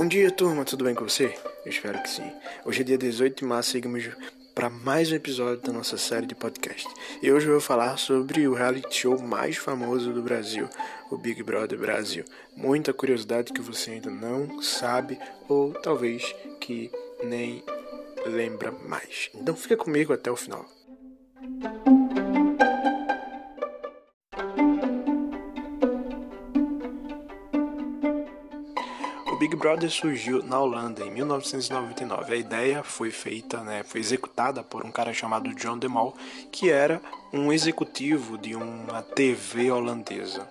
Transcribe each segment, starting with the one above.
Bom dia, turma, tudo bem com você? Eu espero que sim. Hoje é dia 18 de março, seguimos para mais um episódio da nossa série de podcast. E hoje eu vou falar sobre o reality show mais famoso do Brasil, o Big Brother Brasil. Muita curiosidade que você ainda não sabe ou talvez que nem lembra mais. Então fica comigo até o final. Brother surgiu na Holanda em 1999. A ideia foi feita, né, foi executada por um cara chamado John de Mol, que era um executivo de uma TV holandesa.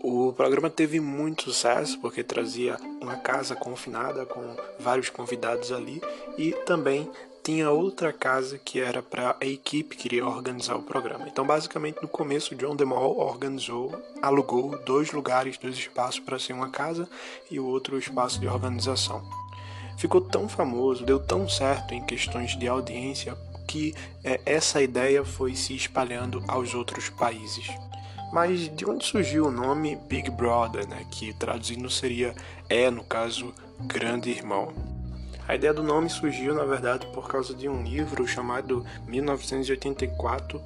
O programa teve muito sucesso porque trazia uma casa confinada com vários convidados ali e também tinha outra casa que era para a equipe que iria organizar o programa. Então, basicamente, no começo, John DeMol organizou, alugou dois lugares, dois espaços para ser uma casa e o outro espaço de organização. Ficou tão famoso, deu tão certo em questões de audiência que é, essa ideia foi se espalhando aos outros países. Mas de onde surgiu o nome Big Brother, né, que traduzindo seria é, no caso, Grande Irmão? A ideia do nome surgiu, na verdade, por causa de um livro chamado 1984,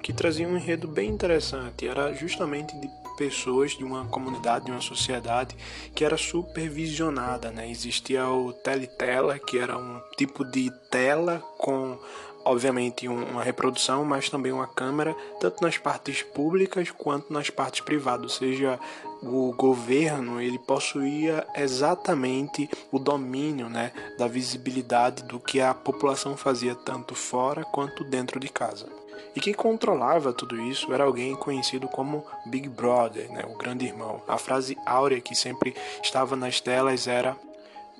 que trazia um enredo bem interessante. Era justamente de pessoas de uma comunidade, de uma sociedade que era supervisionada, né? Existia o teletela, que era um tipo de tela com obviamente uma reprodução, mas também uma câmera, tanto nas partes públicas quanto nas partes privadas, ou seja, o governo ele possuía exatamente o domínio né, da visibilidade do que a população fazia tanto fora quanto dentro de casa. E quem controlava tudo isso era alguém conhecido como Big Brother, né, o grande irmão. A frase áurea que sempre estava nas telas era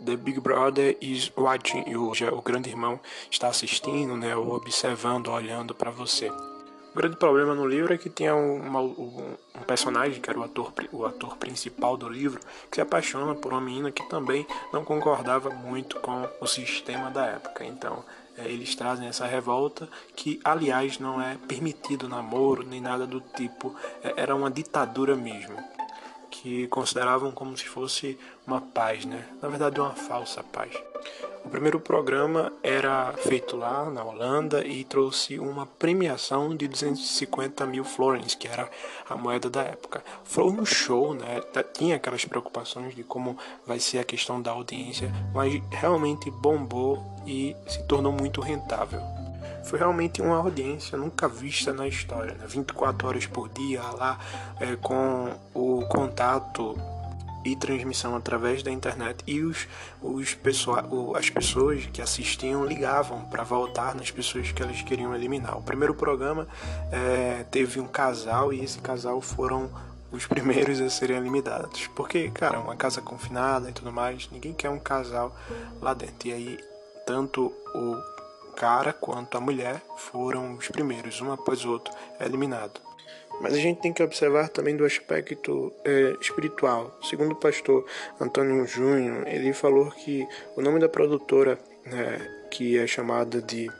The Big Brother is watching you. O grande irmão está assistindo, né, observando, olhando para você. O grande problema no livro é que tinha uma, um, um, personagem, que era o ator, o ator principal do livro, que se apaixona por uma menina que também não concordava muito com o sistema da época. Então, é, eles trazem essa revolta, que aliás não é permitido namoro nem nada do tipo, é, era uma ditadura mesmo que consideravam como se fosse uma paz, né? Na verdade, uma falsa paz. O primeiro programa era feito lá na Holanda e trouxe uma premiação de 250 mil florins, que era a moeda da época. Foi um show, né? Tinha aquelas preocupações de como vai ser a questão da audiência, mas realmente bombou e se tornou muito rentável. Foi realmente uma audiência nunca vista na história, né? 24 horas por dia lá, é, com o contato e transmissão através da internet e os, os pessoa, as pessoas que assistiam ligavam para voltar nas pessoas que elas queriam eliminar. O primeiro programa é, teve um casal e esse casal foram os primeiros a serem eliminados. Porque, cara, uma casa confinada e tudo mais, ninguém quer um casal lá dentro. E aí, tanto o cara quanto a mulher foram os primeiros, um após o outro, eliminados. Mas a gente tem que observar também do aspecto é, espiritual. Segundo o pastor Antônio Júnior, ele falou que o nome da produtora, né, que é chamada de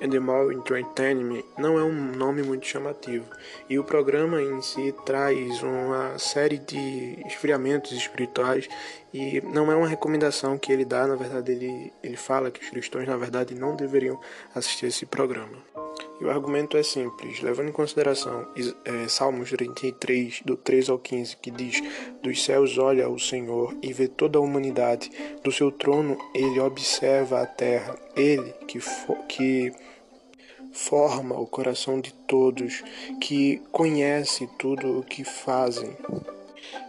Endemol Entertainment, não é um nome muito chamativo. E o programa em si traz uma série de esfriamentos espirituais e não é uma recomendação que ele dá, na verdade ele, ele fala que os cristãos na verdade não deveriam assistir esse programa. E o argumento é simples, levando em consideração é, Salmos 33, do 3 ao 15, que diz: Dos céus olha o Senhor e vê toda a humanidade, do seu trono ele observa a terra, ele que, que forma o coração de todos, que conhece tudo o que fazem.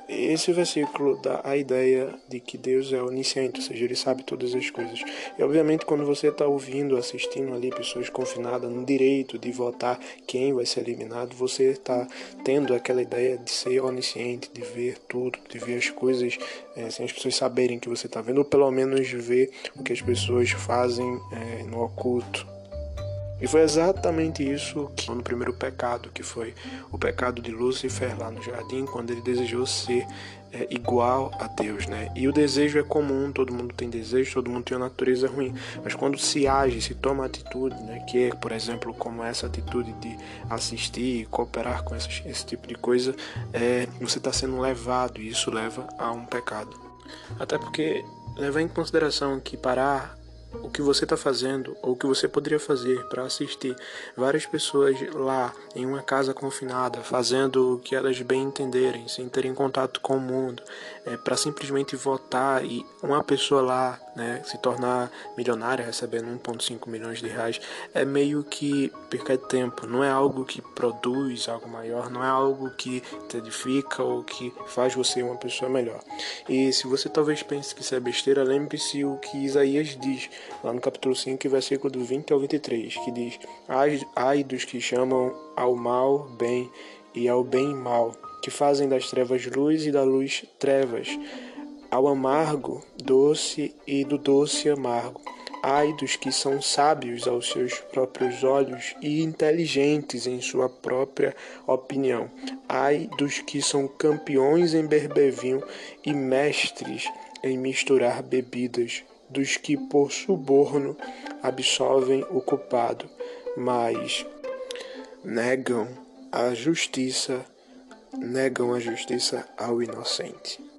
Esse versículo dá a ideia de que Deus é onisciente, ou seja, Ele sabe todas as coisas. E obviamente, quando você está ouvindo, assistindo ali pessoas confinadas no direito de votar quem vai ser eliminado, você está tendo aquela ideia de ser onisciente, de ver tudo, de ver as coisas é, sem as pessoas saberem que você está vendo, ou pelo menos ver o que as pessoas fazem é, no oculto. E foi exatamente isso que no primeiro pecado, que foi o pecado de Lúcifer lá no jardim, quando ele desejou ser é, igual a Deus, né? E o desejo é comum, todo mundo tem desejo, todo mundo tem uma natureza ruim. Mas quando se age, se toma atitude, né? Que é, por exemplo, como essa atitude de assistir e cooperar com esse, esse tipo de coisa, é, você está sendo levado e isso leva a um pecado. Até porque levar em consideração que parar o que você está fazendo ou o que você poderia fazer para assistir várias pessoas lá em uma casa confinada fazendo o que elas bem entenderem, sem terem contato com o mundo, é, para simplesmente votar e uma pessoa lá né, se tornar milionária recebendo 1,5 milhões de reais é meio que perca de tempo, não é algo que produz algo maior, não é algo que te edifica ou que faz você uma pessoa melhor. E se você talvez pense que isso é besteira, lembre-se o que Isaías diz lá no capítulo 5, versículo do 20 ao 23, que diz: ai dos que chamam ao mal bem e ao bem mal, que fazem das trevas luz e da luz trevas, ao amargo doce e do doce amargo. Ai dos que são sábios aos seus próprios olhos e inteligentes em sua própria opinião. Ai dos que são campeões em berbevinho e mestres em misturar bebidas, dos que por suborno absolvem o culpado, mas negam a justiça, negam a justiça ao inocente.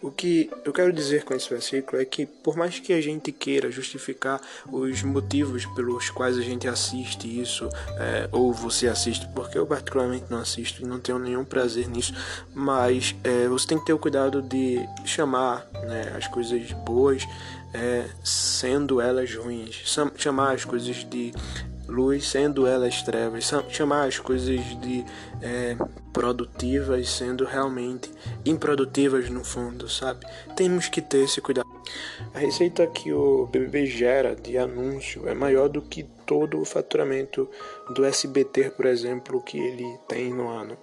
O que eu quero dizer com esse versículo é que, por mais que a gente queira justificar os motivos pelos quais a gente assiste isso, é, ou você assiste, porque eu particularmente não assisto e não tenho nenhum prazer nisso, mas é, você tem que ter o cuidado de chamar né, as coisas boas é, sendo elas ruins, chamar as coisas de luz sendo elas trevas, chamar as coisas de é, produtivas sendo realmente improdutivas no fundo, sabe? Temos que ter esse cuidado. A receita que o BBB gera de anúncio é maior do que todo o faturamento do SBT, por exemplo, que ele tem no ano.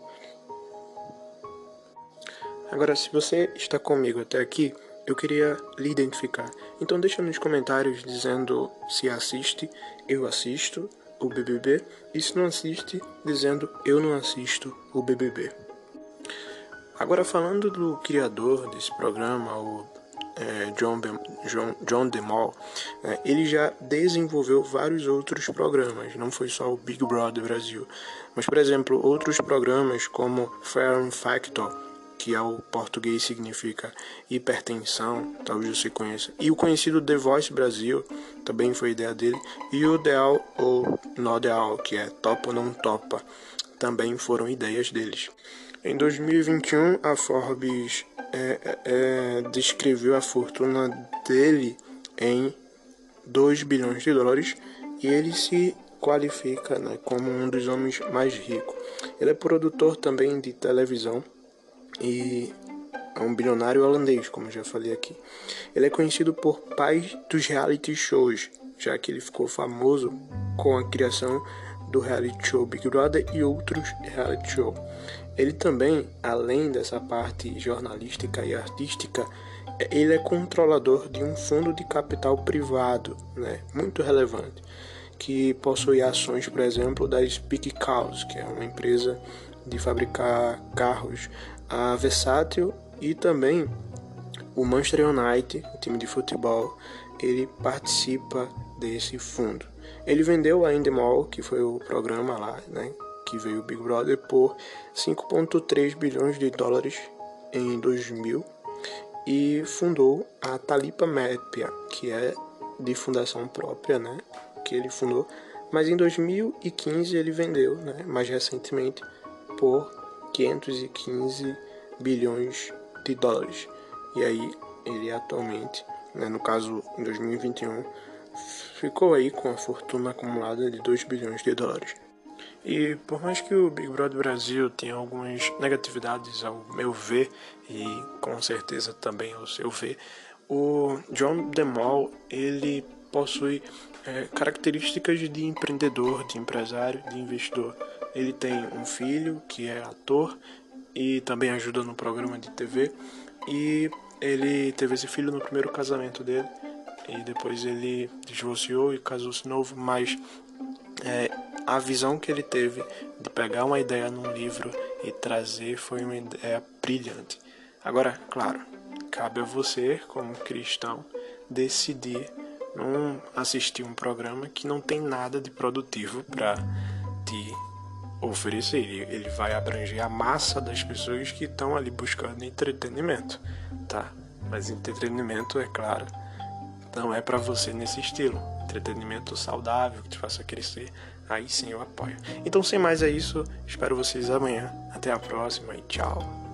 Agora, se você está comigo até aqui, eu queria lhe identificar. Então deixa nos comentários dizendo se assiste, eu assisto o BBB, e se não assiste, dizendo eu não assisto o BBB. Agora falando do criador desse programa, o é, John, John, John DeMol, é, ele já desenvolveu vários outros programas, não foi só o Big Brother Brasil, mas por exemplo outros programas como Fair Factor, que ao português significa hipertensão, talvez você conheça. E o conhecido The Voice Brasil, também foi ideia dele. E o Deal ou No Deal, que é Topa ou Não Topa, também foram ideias deles. Em 2021, a Forbes é, é, é, descreveu a fortuna dele em 2 bilhões de dólares e ele se qualifica né, como um dos homens mais ricos. Ele é produtor também de televisão e é um bilionário holandês, como já falei aqui. Ele é conhecido por pai dos reality shows, já que ele ficou famoso com a criação do reality show Big Brother e outros reality shows. Ele também, além dessa parte jornalística e artística, ele é controlador de um fundo de capital privado, né, muito relevante, que possui ações, por exemplo, da Speak Cars, que é uma empresa de fabricar carros a Versátil e também o Manchester United, o time de futebol, ele participa desse fundo. Ele vendeu a Endemol, que foi o programa lá, né, que veio o Big Brother, por 5,3 bilhões de dólares em 2000 e fundou a Talipa Mépia, que é de fundação própria, né, que ele fundou, mas em 2015 ele vendeu, né, mais recentemente, por 515 bilhões de dólares. E aí ele atualmente, né, no caso em 2021, ficou aí com a fortuna acumulada de 2 bilhões de dólares. E por mais que o Big Brother Brasil tenha algumas negatividades ao meu ver, e com certeza também ao seu ver, o John DeMol ele possui é, características de empreendedor, de empresário, de investidor. Ele tem um filho que é ator e também ajuda no programa de TV. E ele teve esse filho no primeiro casamento dele e depois ele divorciou e casou-se novo, mas é, a visão que ele teve de pegar uma ideia num livro e trazer foi uma ideia brilhante. Agora, claro, cabe a você, como cristão, decidir não assistir um programa que não tem nada de produtivo para te oferecer. Ele, vai abranger a massa das pessoas que estão ali buscando entretenimento, tá? Mas entretenimento, é claro, não é para você nesse estilo. Entretenimento saudável, que te faça crescer, aí sim eu apoio. Então, sem mais é isso, espero vocês amanhã. Até a próxima e tchau.